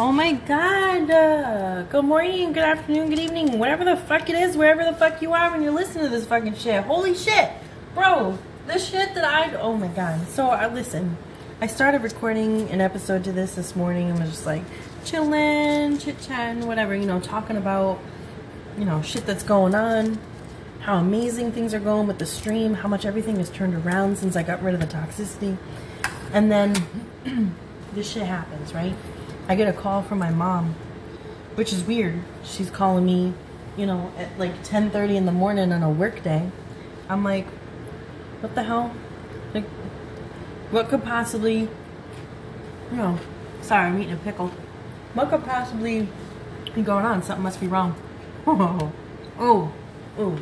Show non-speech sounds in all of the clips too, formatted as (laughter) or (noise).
Oh my god. Uh, good morning, good afternoon, good evening, whatever the fuck it is, wherever the fuck you are when you're listening to this fucking shit. Holy shit. Bro, this shit that I. Oh my god. So, I listen. I started recording an episode to this this morning and was just like chilling, chit chatting, whatever, you know, talking about, you know, shit that's going on, how amazing things are going with the stream, how much everything has turned around since I got rid of the toxicity. And then (clears throat) this shit happens, right? I get a call from my mom, which is weird. She's calling me, you know, at like 10:30 in the morning on a work day. I'm like, what the hell? Like, what could possibly, you know, sorry, I'm eating a pickle. What could possibly be going on? Something must be wrong. (laughs) Oh, oh, oh.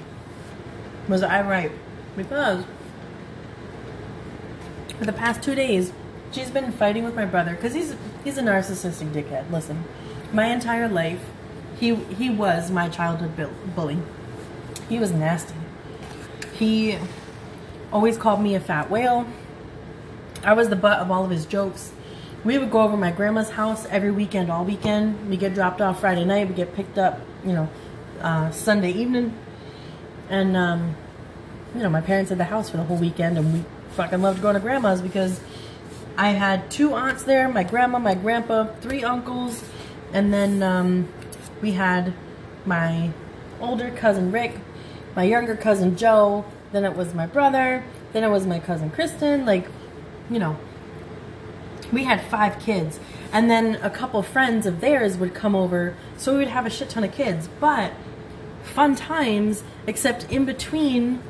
Was I right? Because for the past two days, she's been fighting with my brother because he's he's a narcissistic dickhead. Listen, my entire life, he he was my childhood bully. He was nasty. He always called me a fat whale. I was the butt of all of his jokes. We would go over my grandma's house every weekend, all weekend. We get dropped off Friday night. We get picked up, you know, uh, Sunday evening. And, um, you know, my parents had the house for the whole weekend, and we fucking loved going to grandma's because I had two aunts there, my grandma, my grandpa, three uncles, and then um, we had my older cousin Rick, my younger cousin Joe, then it was my brother, then it was my cousin Kristen, like, you know, we had five kids. And then a couple friends of theirs would come over, so we would have a shit ton of kids. But fun times, except in between,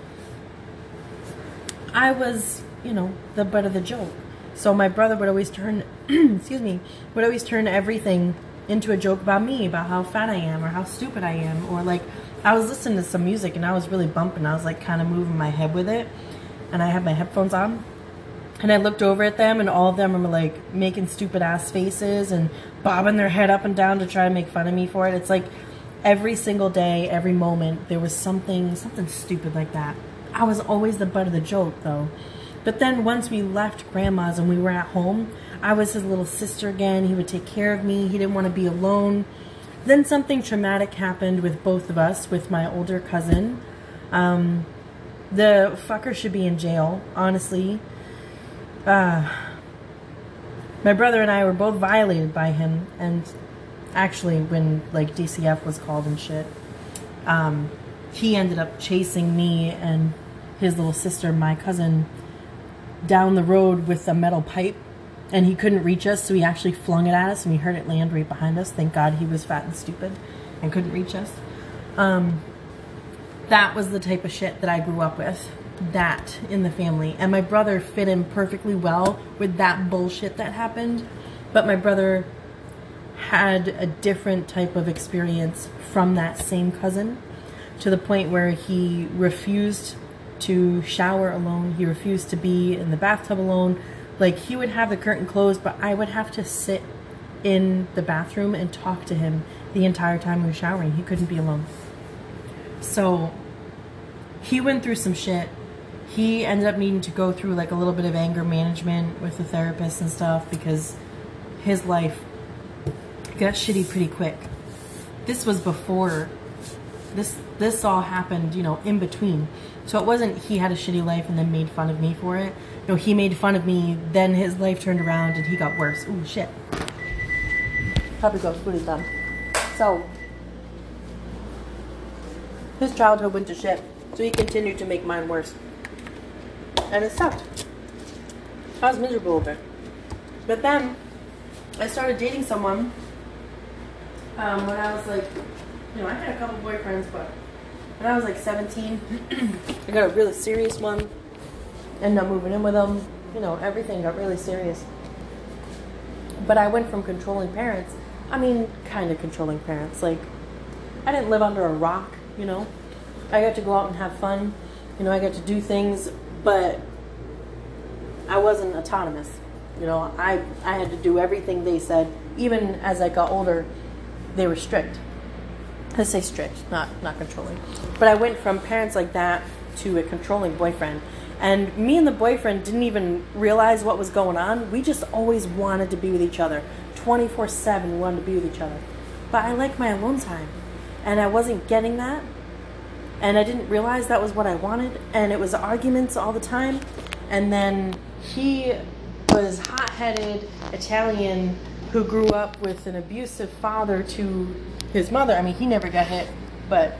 I was, you know, the butt of the joke. So my brother would always turn, (clears throat) excuse me, would always turn everything into a joke about me, about how fat I am or how stupid I am. Or like, I was listening to some music and I was really bumping. I was like kind of moving my head with it. And I had my headphones on. And I looked over at them and all of them were like making stupid ass faces and bobbing their head up and down to try to make fun of me for it. It's like every single day, every moment, there was something, something stupid like that. I was always the butt of the joke though. But then once we left grandma's and we were at home, I was his little sister again. He would take care of me. He didn't want to be alone. Then something traumatic happened with both of us, with my older cousin. Um, the fucker should be in jail, honestly. Uh, my brother and I were both violated by him, and actually, when like DCF was called and shit, um, he ended up chasing me and his little sister, my cousin, down the road with a metal pipe and he couldn't reach us, so he actually flung it at us and we heard it land right behind us. Thank God he was fat and stupid and couldn't reach us. Um, that was the type of shit that I grew up with. That in the family. And my brother fit in perfectly well with that bullshit that happened. But my brother had a different type of experience from that same cousin to the point where he refused to shower alone. He refused to be in the bathtub alone. Like he would have the curtain closed, but I would have to sit in the bathroom and talk to him the entire time he was showering. He couldn't be alone. So he went through some shit. He ended up needing to go through like a little bit of anger management with the therapist and stuff because his life got shitty pretty quick. This was before this this all happened, you know, in between. So it wasn't he had a shitty life and then made fun of me for it. No, he made fun of me, then his life turned around and he got worse. Ooh, shit. Probably goes really dumb. So, his childhood went to shit. So he continued to make mine worse. And it sucked. I was miserable over it. But then, I started dating someone um, when I was like, you know, I had a couple boyfriends, but when I was like 17, (clears throat) I got a really serious one. Ended up moving in with them. You know, everything got really serious. But I went from controlling parents, I mean, kind of controlling parents. Like, I didn't live under a rock, you know. I got to go out and have fun. You know, I got to do things, but I wasn't autonomous. You know, I, I had to do everything they said. Even as I got older, they were strict. Let's say strict, not not controlling. But I went from parents like that to a controlling boyfriend. And me and the boyfriend didn't even realize what was going on. We just always wanted to be with each other 24 7. We wanted to be with each other. But I like my alone time. And I wasn't getting that. And I didn't realize that was what I wanted. And it was arguments all the time. And then he was hot headed Italian who grew up with an abusive father to his mother. I mean, he never got hit, but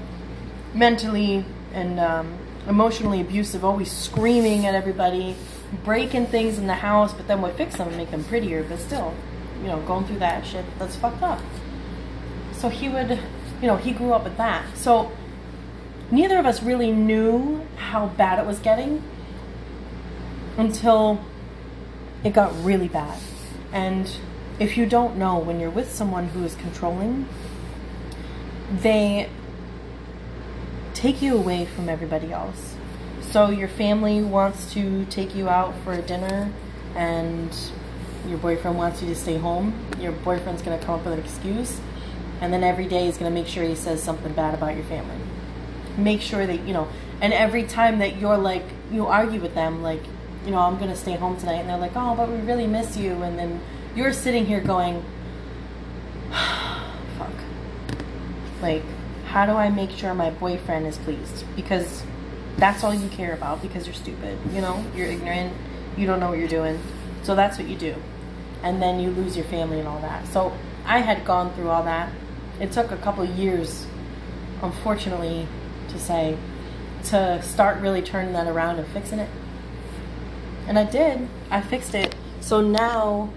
mentally and um, emotionally abusive, always screaming at everybody, breaking things in the house, but then would fix them and make them prettier, but still, you know, going through that shit, that's fucked up. So he would, you know, he grew up with that. So neither of us really knew how bad it was getting until it got really bad. And if you don't know, when you're with someone who is controlling, they take you away from everybody else. So your family wants to take you out for a dinner and your boyfriend wants you to stay home. Your boyfriend's going to come up with an excuse and then every day he's going to make sure he says something bad about your family. Make sure that, you know, and every time that you're like, you argue with them, like, you know, I'm going to stay home tonight and they're like, oh, but we really miss you. And then you're sitting here going, (sighs) fuck. Like, how do I make sure my boyfriend is pleased? Because that's all you care about because you're stupid, you know? You're ignorant, you don't know what you're doing. So that's what you do. And then you lose your family and all that. So I had gone through all that. It took a couple years, unfortunately, to say, to start really turning that around and fixing it. And I did. I fixed it. So now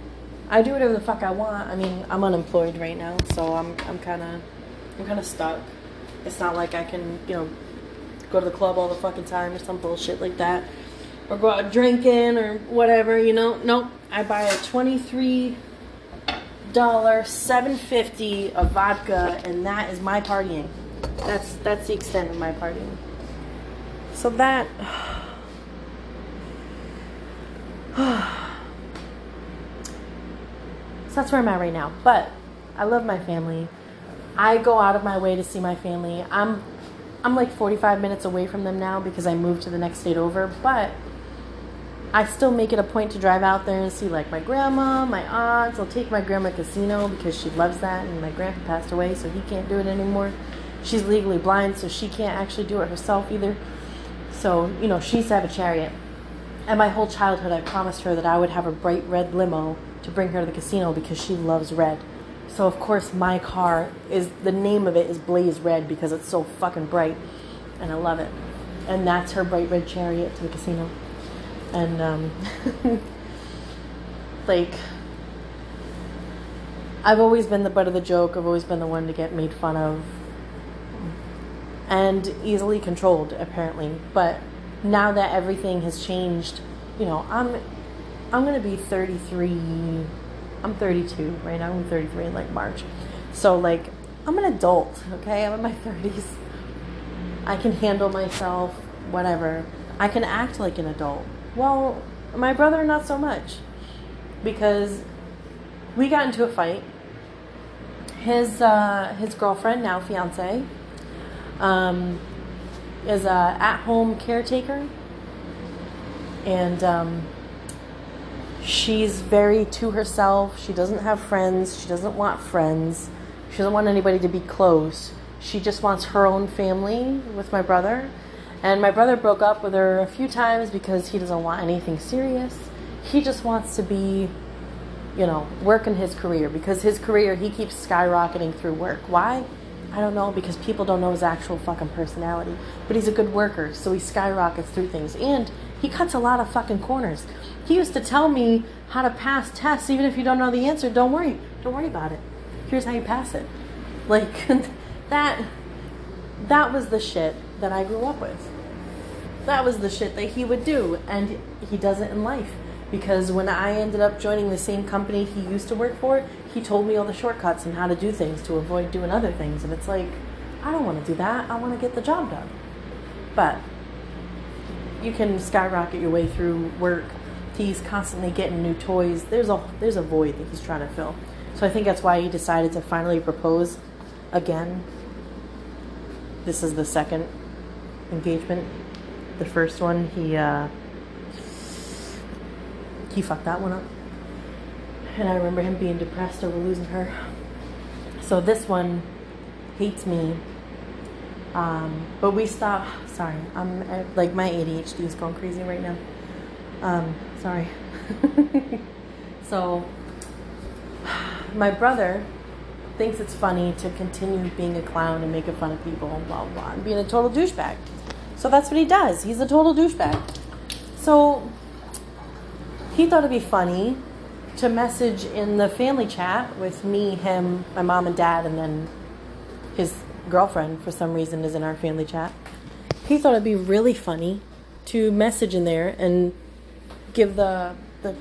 I do whatever the fuck I want. I mean, I'm unemployed right now, so I'm I'm kind of I'm kind of stuck. It's not like I can, you know, go to the club all the fucking time or some bullshit like that. Or go out drinking or whatever, you know. Nope. I buy a $23 750 of vodka and that is my partying. That's that's the extent of my partying. So that (sighs) (sighs) (sighs) that's where I'm at right now. But I love my family. I go out of my way to see my family. I'm I'm like 45 minutes away from them now because I moved to the next state over, but I still make it a point to drive out there and see like my grandma, my aunts. I'll take my grandma casino because she loves that and my grandpa passed away so he can't do it anymore. She's legally blind so she can't actually do it herself either. So, you know, she used to have a chariot. And my whole childhood I promised her that I would have a bright red limo to bring her to the casino because she loves red. So of course my car is the name of it is Blaze Red because it's so fucking bright, and I love it. And that's her bright red chariot to the casino. And um, (laughs) like I've always been the butt of the joke. I've always been the one to get made fun of, and easily controlled apparently. But now that everything has changed, you know, I'm I'm gonna be 33 I'm 32 right now. I'm 33 in like March. So like I'm an adult, okay? I'm in my 30s. I can handle myself, whatever. I can act like an adult. Well, my brother not so much. Because we got into a fight. His uh, his girlfriend, now fiance, um, is a at-home caretaker, and um, she's very to herself. She doesn't have friends. She doesn't want friends. She doesn't want anybody to be close. She just wants her own family with my brother. And my brother broke up with her a few times because he doesn't want anything serious. He just wants to be, you know, work in his career because his career, he keeps skyrocketing through work. Why? I don't know because people don't know his actual fucking personality. But he's a good worker, so he skyrockets through things. And he cuts a lot of fucking corners. He used to tell me how to pass tests, even if you don't know the answer. Don't worry, don't worry about it. Here's how you pass it. Like (laughs) that. That was the shit that I grew up with. That was the shit that he would do, and he does it in life. Because when I ended up joining the same company he used to work for, he told me all the shortcuts and how to do things to avoid doing other things. And it's like, I don't want to do that. I want to get the job done. But you can skyrocket your way through work he's constantly getting new toys. There's a there's a void that he's trying to fill. So I think that's why he decided to finally propose again. This is the second engagement. The first one he uh, he fucked that one up. and I remember him being depressed over losing her. So this one hates me. Um, but we stopped. Sorry, I'm uh, like my ADHD is going crazy right now. Um, sorry. (laughs) so my brother thinks it's funny to continue being a clown and making fun of people blah, blah and being a total douchebag. So that's what he does. He's a total douchebag. So he thought it'd be funny to message in the family chat with me, him, my mom and dad, and then his girlfriend for some reason is in our family chat. He thought it'd be really funny to message in there and give the the,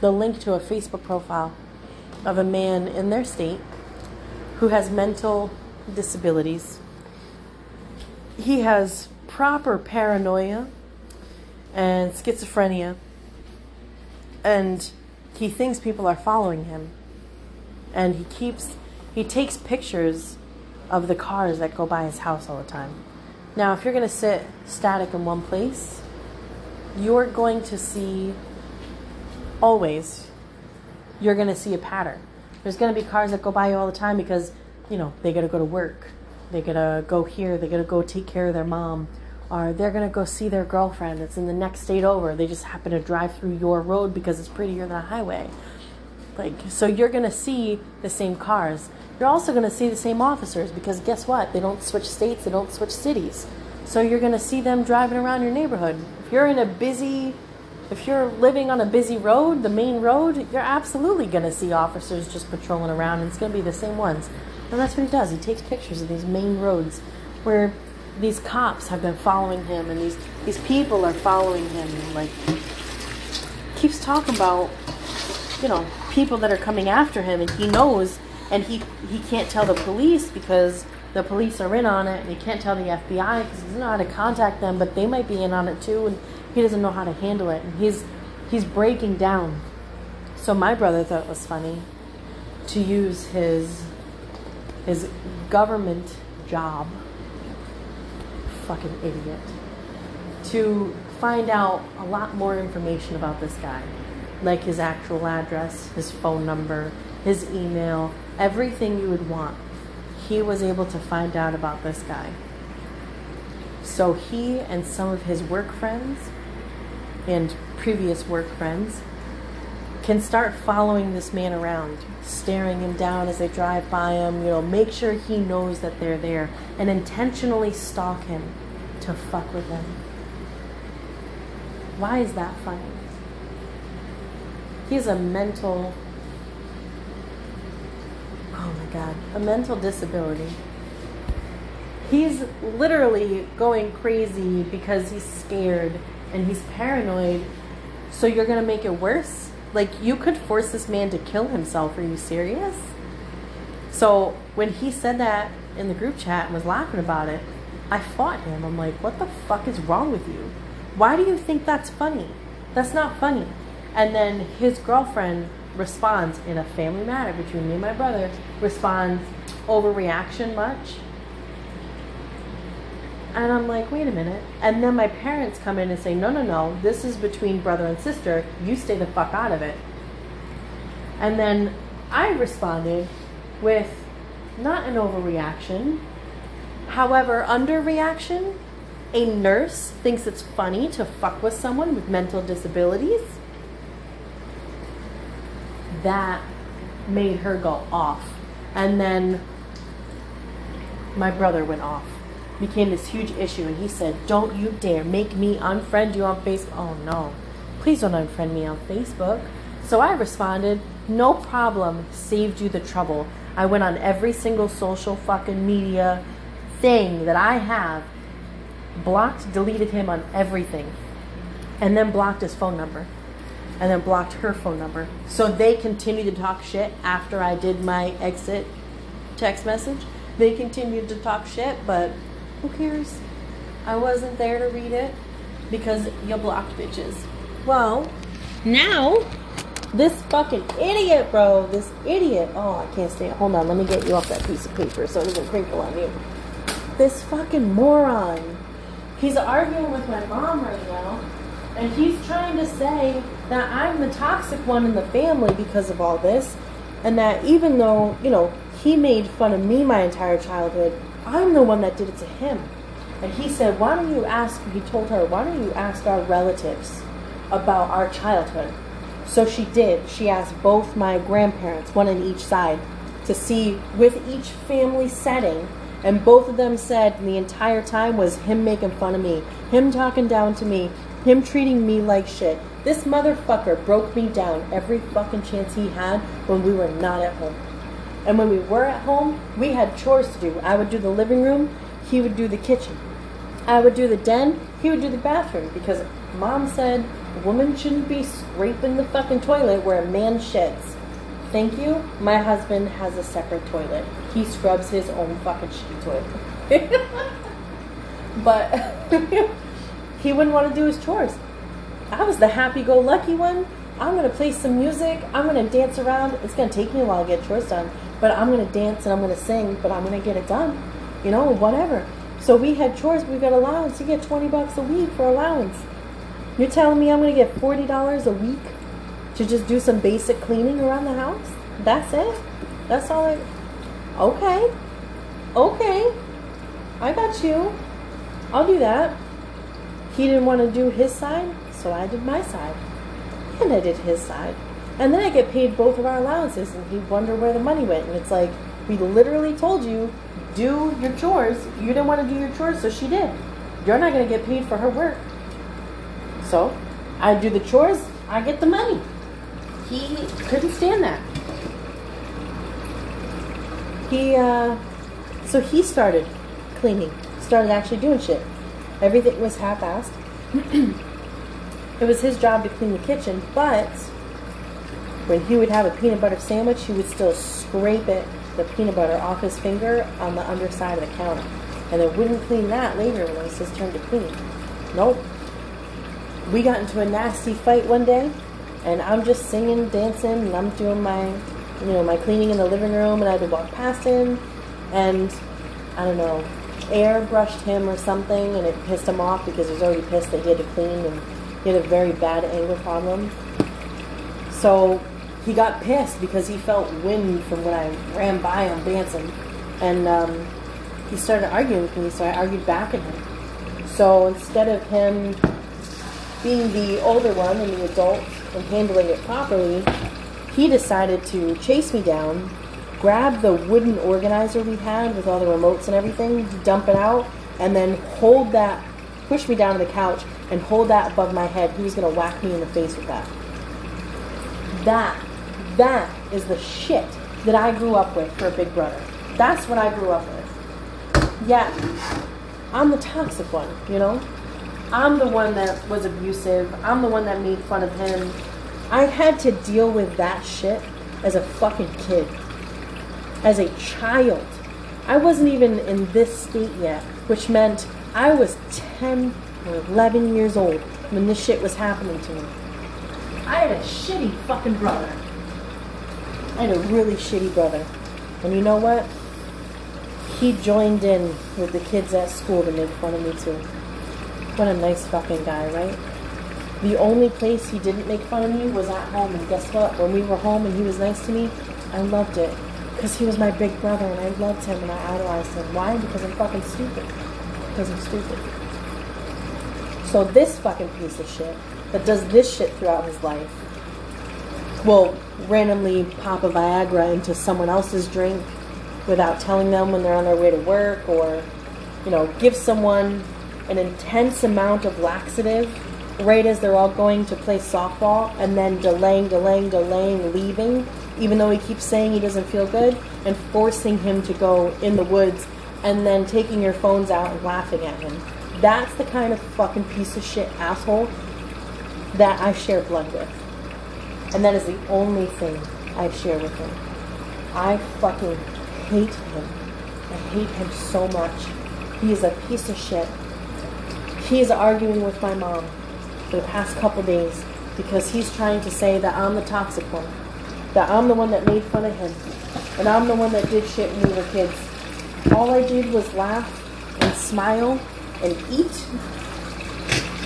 the link to a Facebook profile of a man in their state who has mental disabilities. He has proper paranoia and schizophrenia and he thinks people are following him and he keeps he takes pictures of the cars that go by his house all the time now if you're going to sit static in one place you're going to see always you're going to see a pattern there's going to be cars that go by you all the time because you know they got to go to work they got to go here they got to go take care of their mom or they're going to go see their girlfriend that's in the next state over. They just happen to drive through your road because it's prettier than a highway. Like, so you're going to see the same cars. You're also going to see the same officers because guess what? They don't switch states, they don't switch cities. So you're going to see them driving around your neighborhood. If you're in a busy, if you're living on a busy road, the main road, you're absolutely going to see officers just patrolling around and it's going to be the same ones. And that's what he does. He takes pictures of these main roads where these cops have been following him and these these people are following him and like keeps talking about you know people that are coming after him and he knows and he he can't tell the police because the police are in on it and he can't tell the FBI because he doesn't know how to contact them but they might be in on it too and he doesn't know how to handle it and he's he's breaking down. So my brother thought it was funny to use his his government job fucking idiot to find out a lot more information about this guy like his actual address, his phone number, his email, everything you would want. He was able to find out about this guy. So he and some of his work friends and previous work friends can start following this man around, staring him down as they drive by him, you know, make sure he knows that they're there, and intentionally stalk him to fuck with him. Why is that funny? He's a mental, oh my God, a mental disability. He's literally going crazy because he's scared and he's paranoid. So you're going to make it worse? Like, you could force this man to kill himself. Are you serious? So, when he said that in the group chat and was laughing about it, I fought him. I'm like, what the fuck is wrong with you? Why do you think that's funny? That's not funny. And then his girlfriend responds in a family matter between me and my brother, responds, overreaction much? And I'm like, wait a minute. And then my parents come in and say, no, no, no, this is between brother and sister. You stay the fuck out of it. And then I responded with not an overreaction. However, underreaction. A nurse thinks it's funny to fuck with someone with mental disabilities. That made her go off. And then my brother went off became this huge issue and he said don't you dare make me unfriend you on facebook. Oh no. Please don't unfriend me on facebook. So i responded no problem. Saved you the trouble. I went on every single social fucking media thing that i have blocked deleted him on everything and then blocked his phone number and then blocked her phone number so they continued to talk shit after i did my exit text message they continued to talk shit but who cares? I wasn't there to read it because you blocked bitches. Well, now this fucking idiot, bro. This idiot. Oh, I can't stand. Hold on, let me get you off that piece of paper so it doesn't crinkle on you. This fucking moron. He's arguing with my mom right now And he's trying to say that I'm the toxic one in the family because of all this. And that even though, you know, he made fun of me my entire childhood, I'm the one that did it to him. And he said, Why don't you ask, he told her, Why don't you ask our relatives about our childhood? So she did. She asked both my grandparents, one on each side, to see with each family setting. And both of them said the entire time was him making fun of me, him talking down to me, him treating me like shit. This motherfucker broke me down every fucking chance he had when we were not at home. And when we were at home, we had chores to do. I would do the living room, he would do the kitchen. I would do the den, he would do the bathroom because mom said a woman shouldn't be scraping the fucking toilet where a man shits. Thank you. My husband has a separate toilet. He scrubs his own fucking shitty toilet. (laughs) but (laughs) he wouldn't want to do his chores. I was the happy go lucky one. I'm going to play some music. I'm going to dance around. It's going to take me a while to get chores done, but I'm going to dance and I'm going to sing, but I'm going to get it done. You know, whatever. So we had chores, we got allowance. You get 20 bucks a week for allowance. You're telling me I'm going to get $40 a week to just do some basic cleaning around the house? That's it? That's all I. Okay. Okay. I got you. I'll do that. He didn't want to do his side, so I did my side. And I did his side. And then I get paid both of our allowances, and he'd wonder where the money went. And it's like, we literally told you, do your chores. You didn't want to do your chores, so she did. You're not going to get paid for her work. So I do the chores, I get the money. He couldn't stand that. He, uh, so he started cleaning, started actually doing shit. Everything was half assed. (clears throat) it was his job to clean the kitchen, but when he would have a peanut butter sandwich, he would still scrape it, the peanut butter, off his finger on the underside of the counter. And then wouldn't clean that later when it was his turn to clean. Nope. We got into a nasty fight one day, and I'm just singing, dancing, and I'm doing my, you know, my cleaning in the living room, and I had to walk past him, and I don't know, air brushed him or something, and it pissed him off because he was already pissed that he had to clean, and he had a very bad anger problem. So he got pissed because he felt wind from when I ran by him dancing, and um, he started arguing with me. So I argued back at him. So instead of him being the older one and the adult and handling it properly, he decided to chase me down, grab the wooden organizer we had with all the remotes and everything, dump it out, and then hold that, push me down to the couch and hold that above my head. He was to whack me in the face with that. That, that is the shit that I grew up with for a big brother. That's what I grew up with. Yeah, I'm the toxic one, you know? I'm the one that was abusive. I'm the one that made fun of him. I had to deal with that shit as a fucking kid. As a child. I wasn't even in this state yet, which meant I was 10 or 11 years old when this shit was happening to me. I had a shitty fucking brother. I had a really shitty brother. And you know what? He joined in with the kids at school to make fun of me too. What a nice fucking guy, right? The only place he didn't make fun of me was at home, and guess what? When we were home and he was nice to me, I loved it. Because he was my big brother, and I loved him, and I idolized him. Why? Because I'm fucking stupid. Because I'm stupid. So this fucking piece of shit that does this shit throughout his life will randomly pop a Viagra into someone else's drink without telling them when they're on their way to work, or, you know, give someone an intense amount of laxative right as they're all going to play softball and then delaying, delaying, delaying, leaving, even though he keeps saying he doesn't feel good, and forcing him to go in the woods and then taking your phones out and laughing at him. That's the kind of fucking piece of shit asshole that I share blood with. And that is the only thing I share with him. I fucking hate him. I hate him so much. He is a piece of shit. He is arguing with my mom for the past couple days because he's trying to say that I'm the toxic one, that I'm the one that made fun of him, and I'm the one that did shit when we were kids. All I did was laugh and smile and eat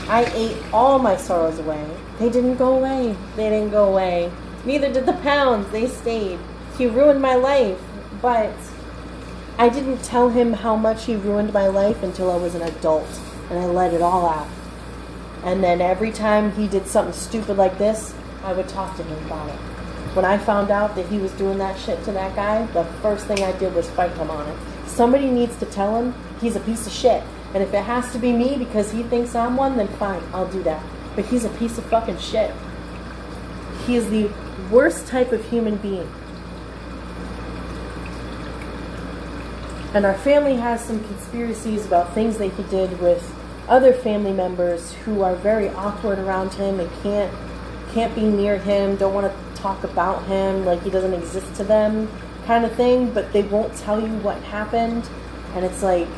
I ate all my sorrows away. They didn't go away. They didn't go away. Neither did the pounds. They stayed. He ruined my life. But I didn't tell him how much he ruined my life until I was an adult. And I let it all out. And then every time he did something stupid like this, I would talk to him about it. When I found out that he was doing that shit to that guy, the first thing I did was fight him on it. Somebody needs to tell him he's a piece of shit. And if it has to be me because he thinks I'm one, then fine, I'll do that. But he's a piece of fucking shit. He is the worst type of human being. And our family has some conspiracies about things that he did with other family members who are very awkward around him and can't can't be near him, don't want to talk about him, like he doesn't exist to them, kind of thing, but they won't tell you what happened. And it's like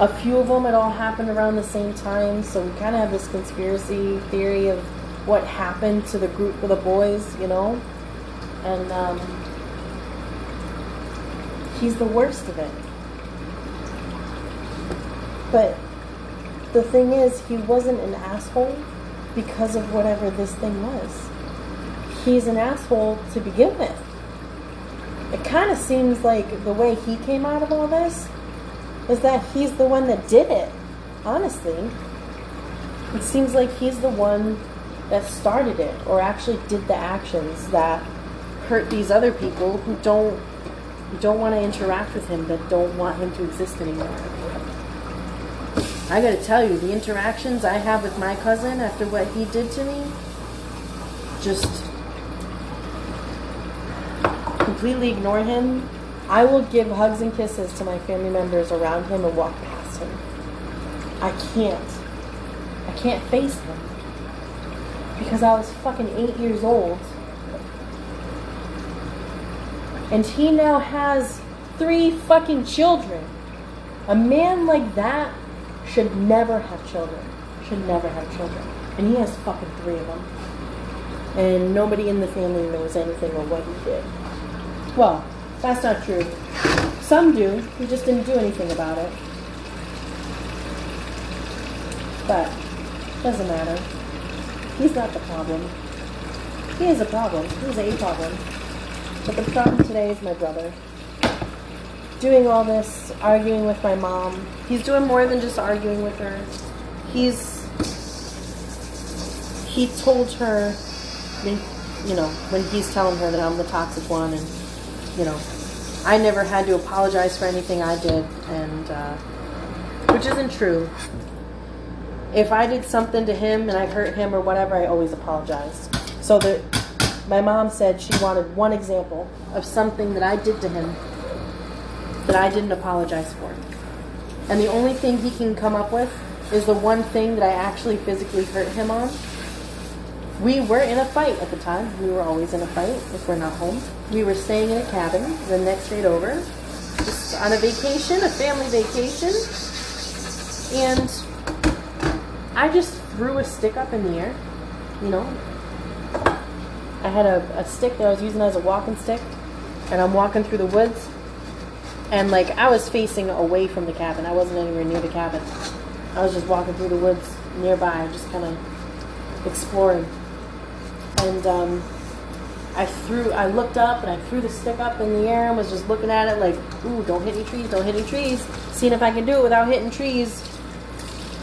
a few of them, it all happened around the same time. So we kind of have this conspiracy theory of what happened to the group of the boys, you know? And um, he's the worst of it. But the thing is, he wasn't an asshole because of whatever this thing was. He's an asshole to begin with. It kind of seems like the way he came out of all this is that he's the one that did it. Honestly, it seems like he's the one that started it or actually did the actions that hurt these other people who don't don't want to interact with him that don't want him to exist anymore. I gotta tell you, the interactions I have with my cousin after what he did to me, just completely ignore him. I will give hugs and kisses to my family members around him and walk past him. I can't. I can't face him. Because I was fucking eight years old. And he now has three fucking children. A man like that should never have children. Should never have children. And he has fucking three of them. And nobody in the family knows anything of what he did. Well, that's not true. Some do. He just didn't do anything about it. But, doesn't matter. He's not the problem. He is a problem. He's a problem. But the problem today is my brother doing all this, arguing with my mom. He's doing more than just arguing with her. He's he told her, you know, when he's telling her that I'm the toxic one, and you know, I never had to apologize for anything I did, and uh, which isn't true. If I did something to him and I hurt him or whatever, I always apologized. So that my mom said she wanted one example of something that I did to him that I didn't apologize for. And the only thing he can come up with is the one thing that I actually physically hurt him on. We were in a fight at the time. We were always in a fight if we're not home. We were staying in a cabin the next state over, just on a vacation, a family vacation. And I just threw a stick up in the air, you know. I had a, a stick that I was using as a walking stick, and I'm walking through the woods, and like I was facing away from the cabin. I wasn't anywhere near the cabin. I was just walking through the woods nearby, just kind of exploring. And um, I threw, I looked up and I threw the stick up in the air and was just looking at it like, ooh, don't hit any trees, don't hit any trees. Seeing if I can do it without hitting trees.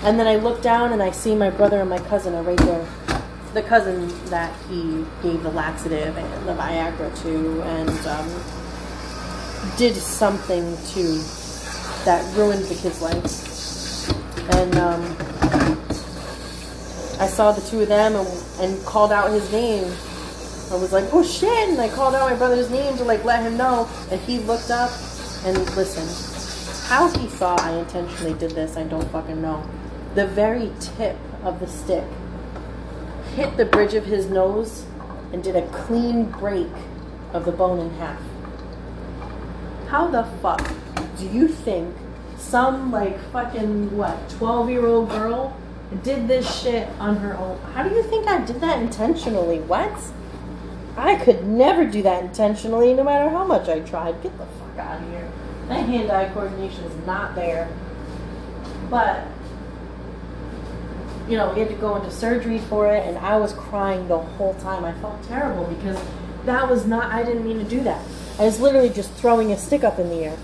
And then I looked down and I see my brother and my cousin are right there. The cousin that he gave the laxative and the Viagra to, and um, did something to that ruined the kid's life. And um, I saw the two of them and, and called out his name. I was like, oh shit! And I called out my brother's name to like let him know. And he looked up and listened. How he saw I intentionally did this, I don't fucking know. The very tip of the stick hit the bridge of his nose and did a clean break of the bone in half how the fuck do you think some like fucking what 12 year old girl did this shit on her own? How do you think i did that intentionally? What? I could never do that intentionally no matter how much i tried. Get the fuck out of here. That hand-eye coordination is not there. But you know, we had to go into surgery for it, and I was crying the whole time. I felt terrible because that was not, I didn't mean to do that. I was literally just throwing a stick up in the air.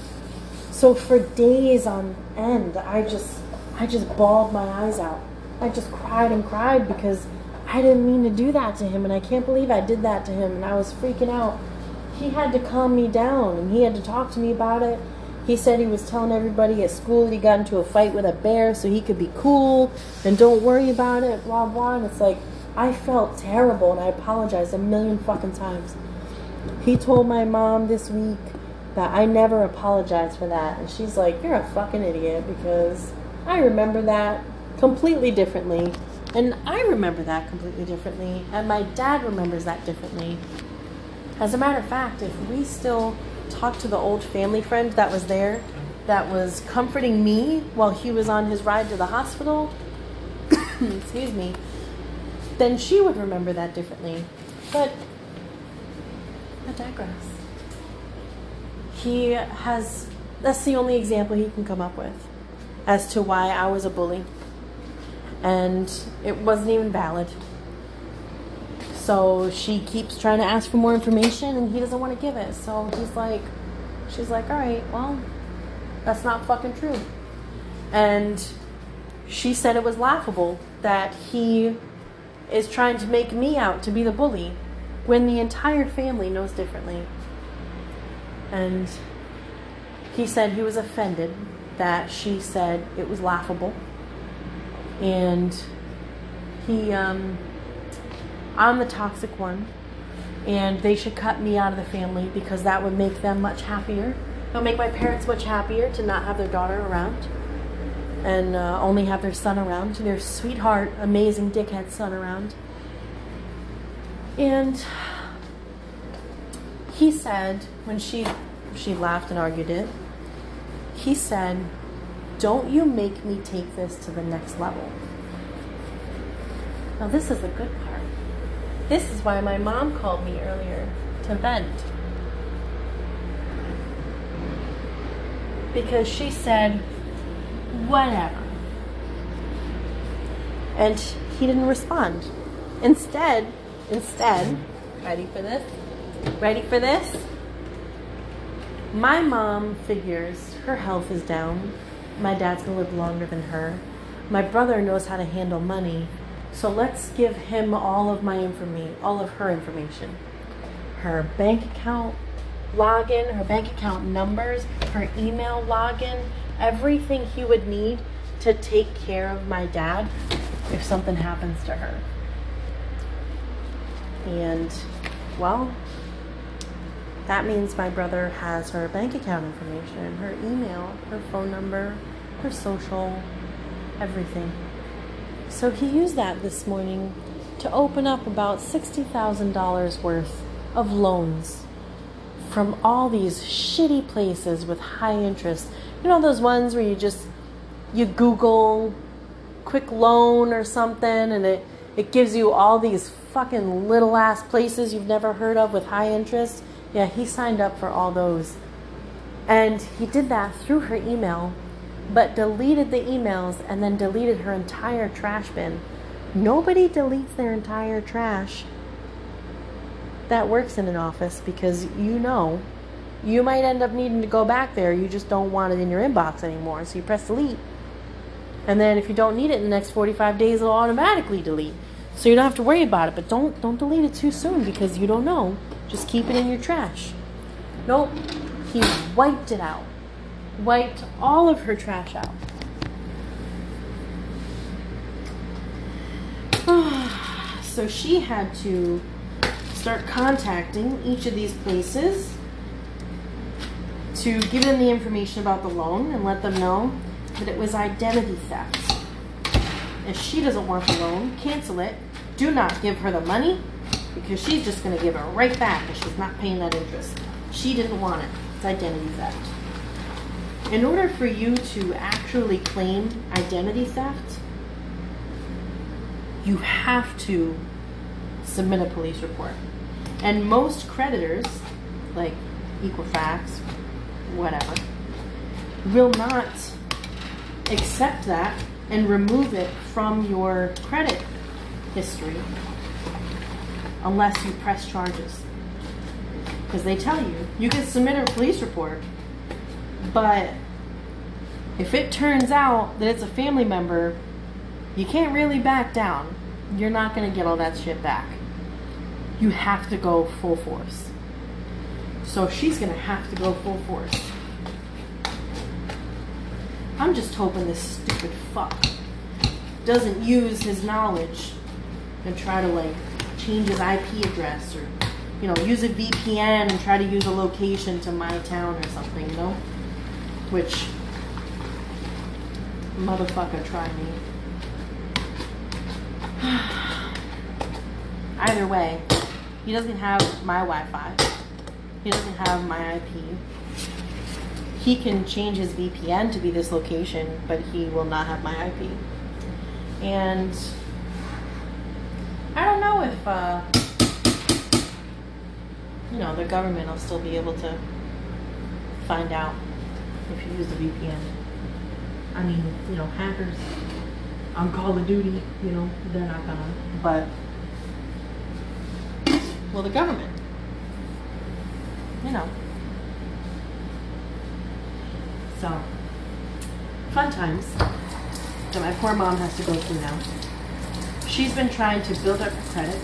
So for days on end, I just, I just bawled my eyes out. I just cried and cried because I didn't mean to do that to him, and I can't believe I did that to him, and I was freaking out. He had to calm me down, and he had to talk to me about it. He said he was telling everybody at school that he got into a fight with a bear so he could be cool and don't worry about it, blah, blah. And it's like, I felt terrible, and I apologized a million fucking times. He told my mom this week that I never apologized for that, and she's like, You're a fucking idiot because I remember that completely differently. And I remember that completely differently, and my dad remembers that differently. As a matter of fact, if we still talk to the old family friend that was there, that was comforting me while he was on his ride to the hospital, (coughs) excuse me, then she would remember that differently. But I digress. He has, that's the only example he can come up with as to why I was a bully and it wasn't even valid. So she keeps trying to ask for more information and he doesn't want to give it. So he's like, she's like, all right, well, that's not fucking true. And she said it was laughable that he is trying to make me out to be the bully when the entire family knows differently. And he said he was offended that she said it was laughable. And he um, I'm the toxic one and they should cut me out of the family because that would make them much happier. It would make my parents much happier to not have their daughter around and uh, only have their son around. Their sweetheart amazing dickhead son around and he said when she she laughed and argued it he said don't you make me take this to the next level. Now, this is the good part. This is why my mom called me earlier to vent. Because she said, whatever. And he didn't respond. Instead, instead, ready for this? Ready for this? My mom figures her health is down my dad's gonna live longer than her. My brother knows how to handle money, so let's give him all of my information, all of her information. Her bank account login, her bank account numbers, her email login, everything he would need to take care of my dad if something happens to her. And, well, that means my brother has her bank account information, her email, her phone number, her social, everything. So he used that this morning to open up about $60,000 worth of loans from all these shitty places with high interest. You know those ones where you just you Google quick loan or something and it it gives you all these fucking little ass places you've never heard of with high interest. Yeah, he signed up for all those. And he did that through her email, but deleted the emails and then deleted her entire trash bin. Nobody deletes their entire trash that works in an office because you know you might end up needing to go back there. You just don't want it in your inbox anymore. So you press delete. And then if you don't need it in the next 45 days, it'll automatically delete. So you don't have to worry about it. But don't don't delete it too soon because you don't know. Just keep it in your trash. Nope. He wiped it out. Wiped all of her trash out. (sighs) so she had to start contacting each of these places to give them the information about the loan and let them know that it was identity theft. If she doesn't want the loan, cancel it. Do not give her the money because she's just going to give it right back if she's not paying that interest. She didn't want it. It's identity theft. In order for you to actually claim identity theft, you have to submit a police report. And most creditors, like Equifax, whatever, will not accept that and remove it from your credit history unless you press charges. Because they tell you you can submit a police report, but if it turns out that it's a family member, you can't really back down. You're not going to get all that shit back. You have to go full force. So she's going to have to go full force. I'm just hoping this stupid fuck doesn't use his knowledge and try to like change his IP address or you know use a VPN and try to use a location to my town or something, you know? Which motherfucker try me. (sighs) Either way, he doesn't have my Wi-Fi. He doesn't have my IP. He can change his VPN to be this location, but he will not have my IP. And I don't know if, uh, you know, the government will still be able to find out if you use the VPN. I mean, you know, hackers on Call of Duty, you know, they're not gonna. But, well, the government, you know. So, fun times that my poor mom has to go through now. She's been trying to build up her credit,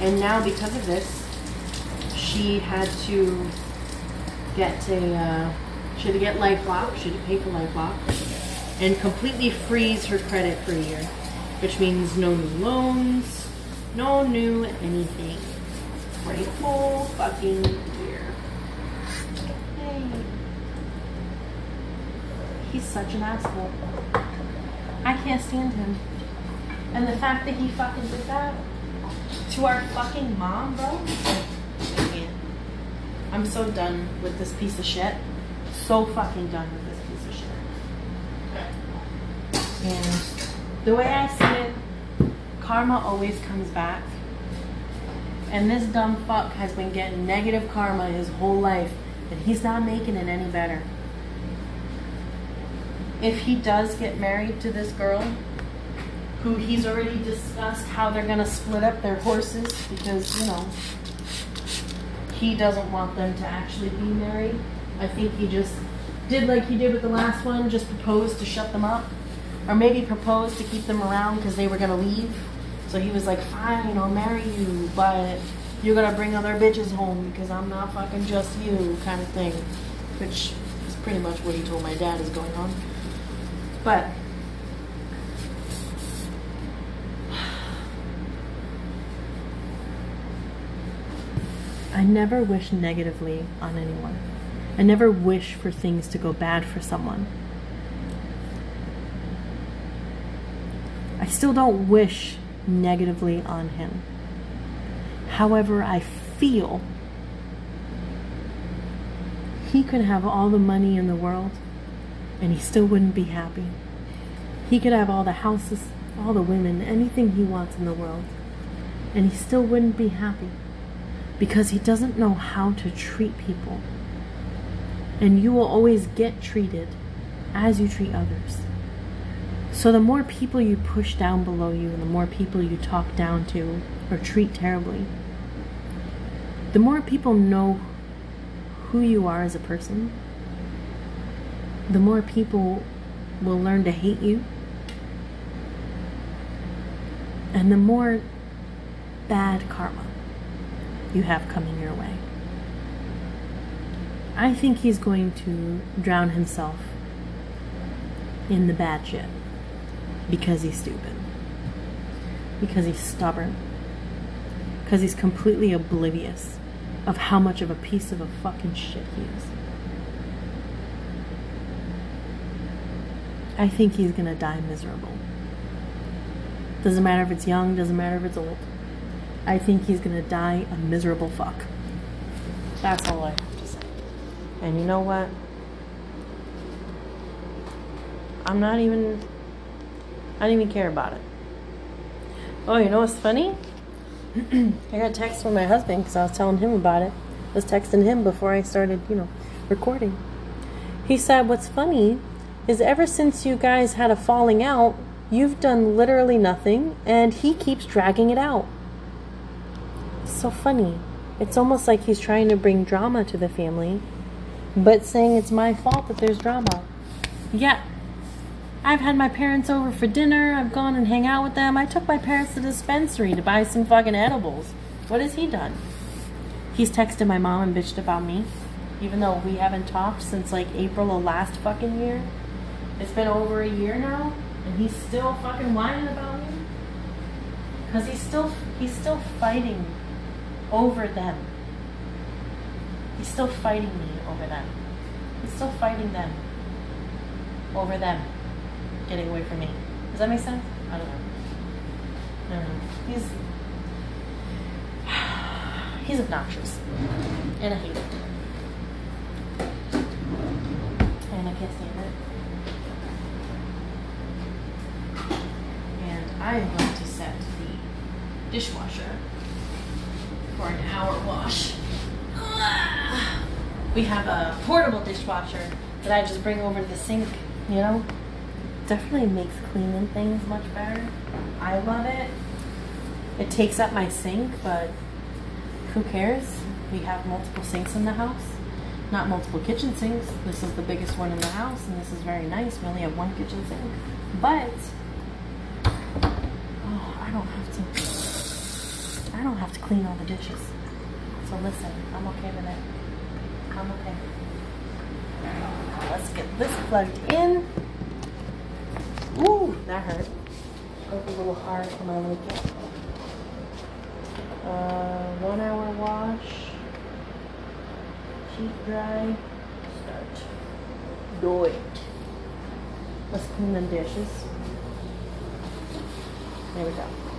and now because of this, she had to get a, uh, she had to get LifeLock, she had to pay for LifeLock, and completely freeze her credit for a year, which means no new loans, no new anything for a whole fucking year. Hey. He's such an asshole. I can't stand him. And the fact that he fucking did that to our fucking mom, bro. I'm so done with this piece of shit. So fucking done with this piece of shit. And the way I see it, karma always comes back. And this dumb fuck has been getting negative karma his whole life, and he's not making it any better. If he does get married to this girl, who he's already discussed how they're gonna split up their horses because, you know, he doesn't want them to actually be married. I think he just did like he did with the last one, just proposed to shut them up. Or maybe proposed to keep them around because they were gonna leave. So he was like, fine, I'll marry you, but you're gonna bring other bitches home because I'm not fucking just you, kind of thing. Which is pretty much what he told my dad is going on. But I never wish negatively on anyone. I never wish for things to go bad for someone. I still don't wish negatively on him. However, I feel he could have all the money in the world and he still wouldn't be happy. He could have all the houses, all the women, anything he wants in the world, and he still wouldn't be happy because he doesn't know how to treat people. And you will always get treated as you treat others. So the more people you push down below you and the more people you talk down to or treat terribly, the more people know who you are as a person, the more people will learn to hate you. And the more bad karma you have coming your way. I think he's going to drown himself in the bad shit because he's stupid, because he's stubborn, because he's completely oblivious of how much of a piece of a fucking shit he is. I think he's gonna die miserable. Doesn't matter if it's young, doesn't matter if it's old. I think he's gonna die a miserable fuck. That's all I have to say. And you know what? I'm not even. I don't even care about it. Oh, you know what's funny? (clears throat) I got a text from my husband because I was telling him about it. I was texting him before I started, you know, recording. He said, What's funny is ever since you guys had a falling out, you've done literally nothing, and he keeps dragging it out. So funny. It's almost like he's trying to bring drama to the family, but saying it's my fault that there's drama. Yeah. I've had my parents over for dinner. I've gone and hang out with them. I took my parents to the dispensary to buy some fucking edibles. What has he done? He's texted my mom and bitched about me, even though we haven't talked since like April of last fucking year. It's been over a year now, and he's still fucking whining about me. Cause he's still he's still fighting over them. He's still fighting me over them. He's still fighting them over them getting away from me. Does that make sense? I don't know. I don't know. He's (sighs) he's obnoxious, and I hate it. And I can't stand it. And I am going to set the dishwasher for an hour wash. (sighs) We have a portable dishwasher that I just bring over to the sink, you know? Definitely makes cleaning things much better. I love it. It takes up my sink, but who cares? We have multiple sinks in the house. Not multiple kitchen sinks. This is the biggest one in the house, and this is very nice. We only have one kitchen sink. But, oh, I don't have. I don't have to clean all the dishes. So listen, I'm okay with it. I'm okay. Let's get this plugged in. Ooh, that hurt. A little hard for my little. Uh, one hour wash. Sheet dry. Start. Do it. Let's clean the dishes. There we go.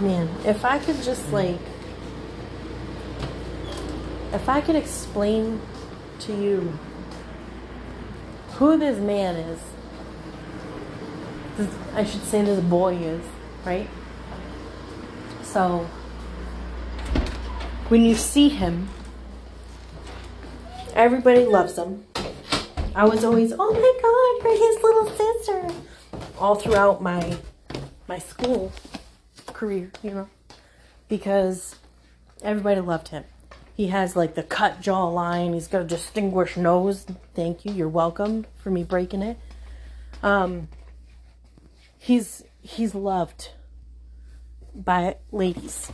Man, if I could just mm. like, if I could explain to you who this man is, this, I should say this boy is, right? So, when you see him, everybody loves him. I was always, oh my god, you're his little sister. All throughout my my school career, you know, because everybody loved him. He has like the cut jawline. He's got a distinguished nose. Thank you. You're welcome for me breaking it. Um, he's he's loved by ladies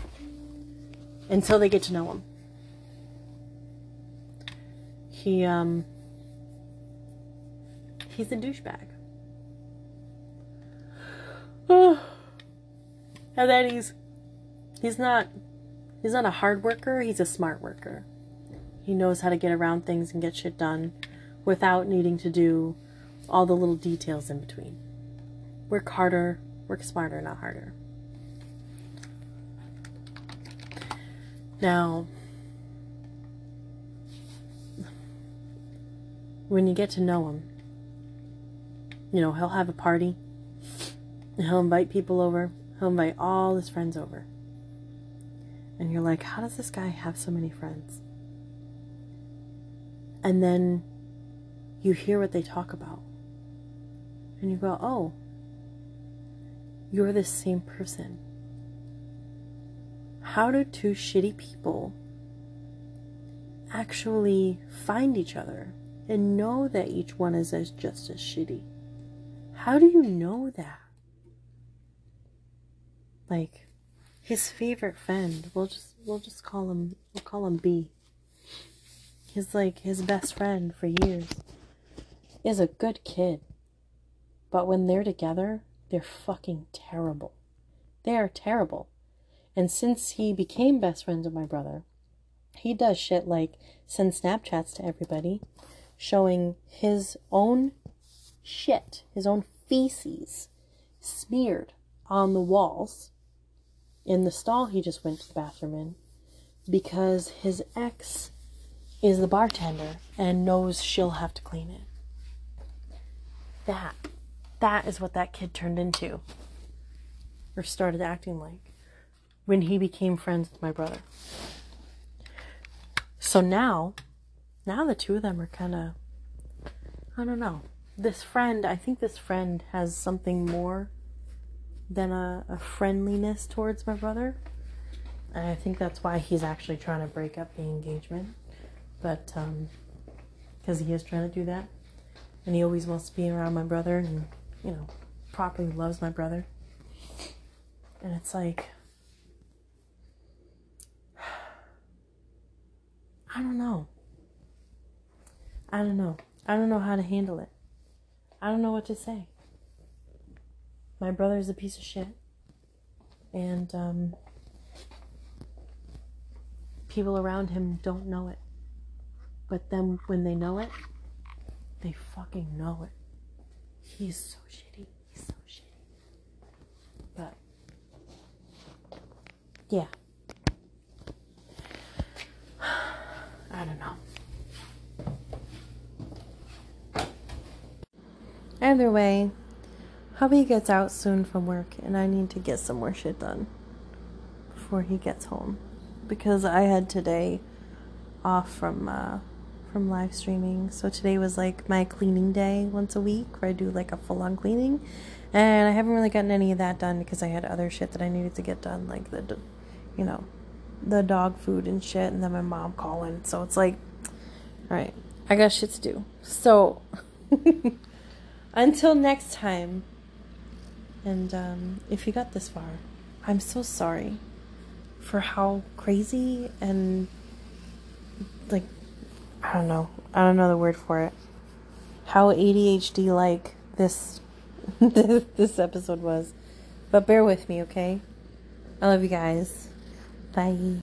until they get to know him. He um he's a douchebag. (sighs) Oh. And then he's he's not he's not a hard worker, he's a smart worker. He knows how to get around things and get shit done without needing to do all the little details in between. Work harder, work smarter, not harder. Now, when you get to know him, you know, he'll have a party, he'll invite people over, He'll invite all his friends over. And you're like, how does this guy have so many friends? And then you hear what they talk about. And you go, oh, you're the same person. How do two shitty people actually find each other and know that each one is as just as shitty? How do you know that? Like his favorite friend. We'll just we'll just call him we'll call him B. He's like his best friend for years. Is a good kid. But when they're together, they're fucking terrible. They are terrible. And since he became best friends with my brother, he does shit like send Snapchats to everybody showing his own shit, his own feces smeared on the walls in the stall he just went to the bathroom in because his ex is the bartender and knows she'll have to clean it. That, that is what that kid turned into or started acting like when he became friends with my brother. So now, now the two of them are kind of, I don't know. This friend, I think this friend has something more than a, a friendliness towards my brother. And I think that's why he's actually trying to break up the engagement. But, um, because he is trying to do that. And he always wants to be around my brother and, you know, properly loves my brother. And it's like, (sighs) I don't know. I don't know. I don't know how to handle it. I don't know what to say. My brother's a piece of shit. And um, people around him don't know it. But then when they know it, they fucking know it. He's so shitty. He's so shitty. But, yeah. (sighs) I don't know. Either way, hubby gets out soon from work and I need to get some more shit done before he gets home because I had today off from uh, from live streaming. So today was like my cleaning day once a week where I do like a full on cleaning. And I haven't really gotten any of that done because I had other shit that I needed to get done like the you know, the dog food and shit and then my mom calling. So it's like all right, I got shit to do. So (laughs) until next time. And um, if you got this far, I'm so sorry for how crazy and like I don't know. I don't know the word for it. How ADHD like this (laughs) this episode was. But bear with me, okay? I love you guys. Bye.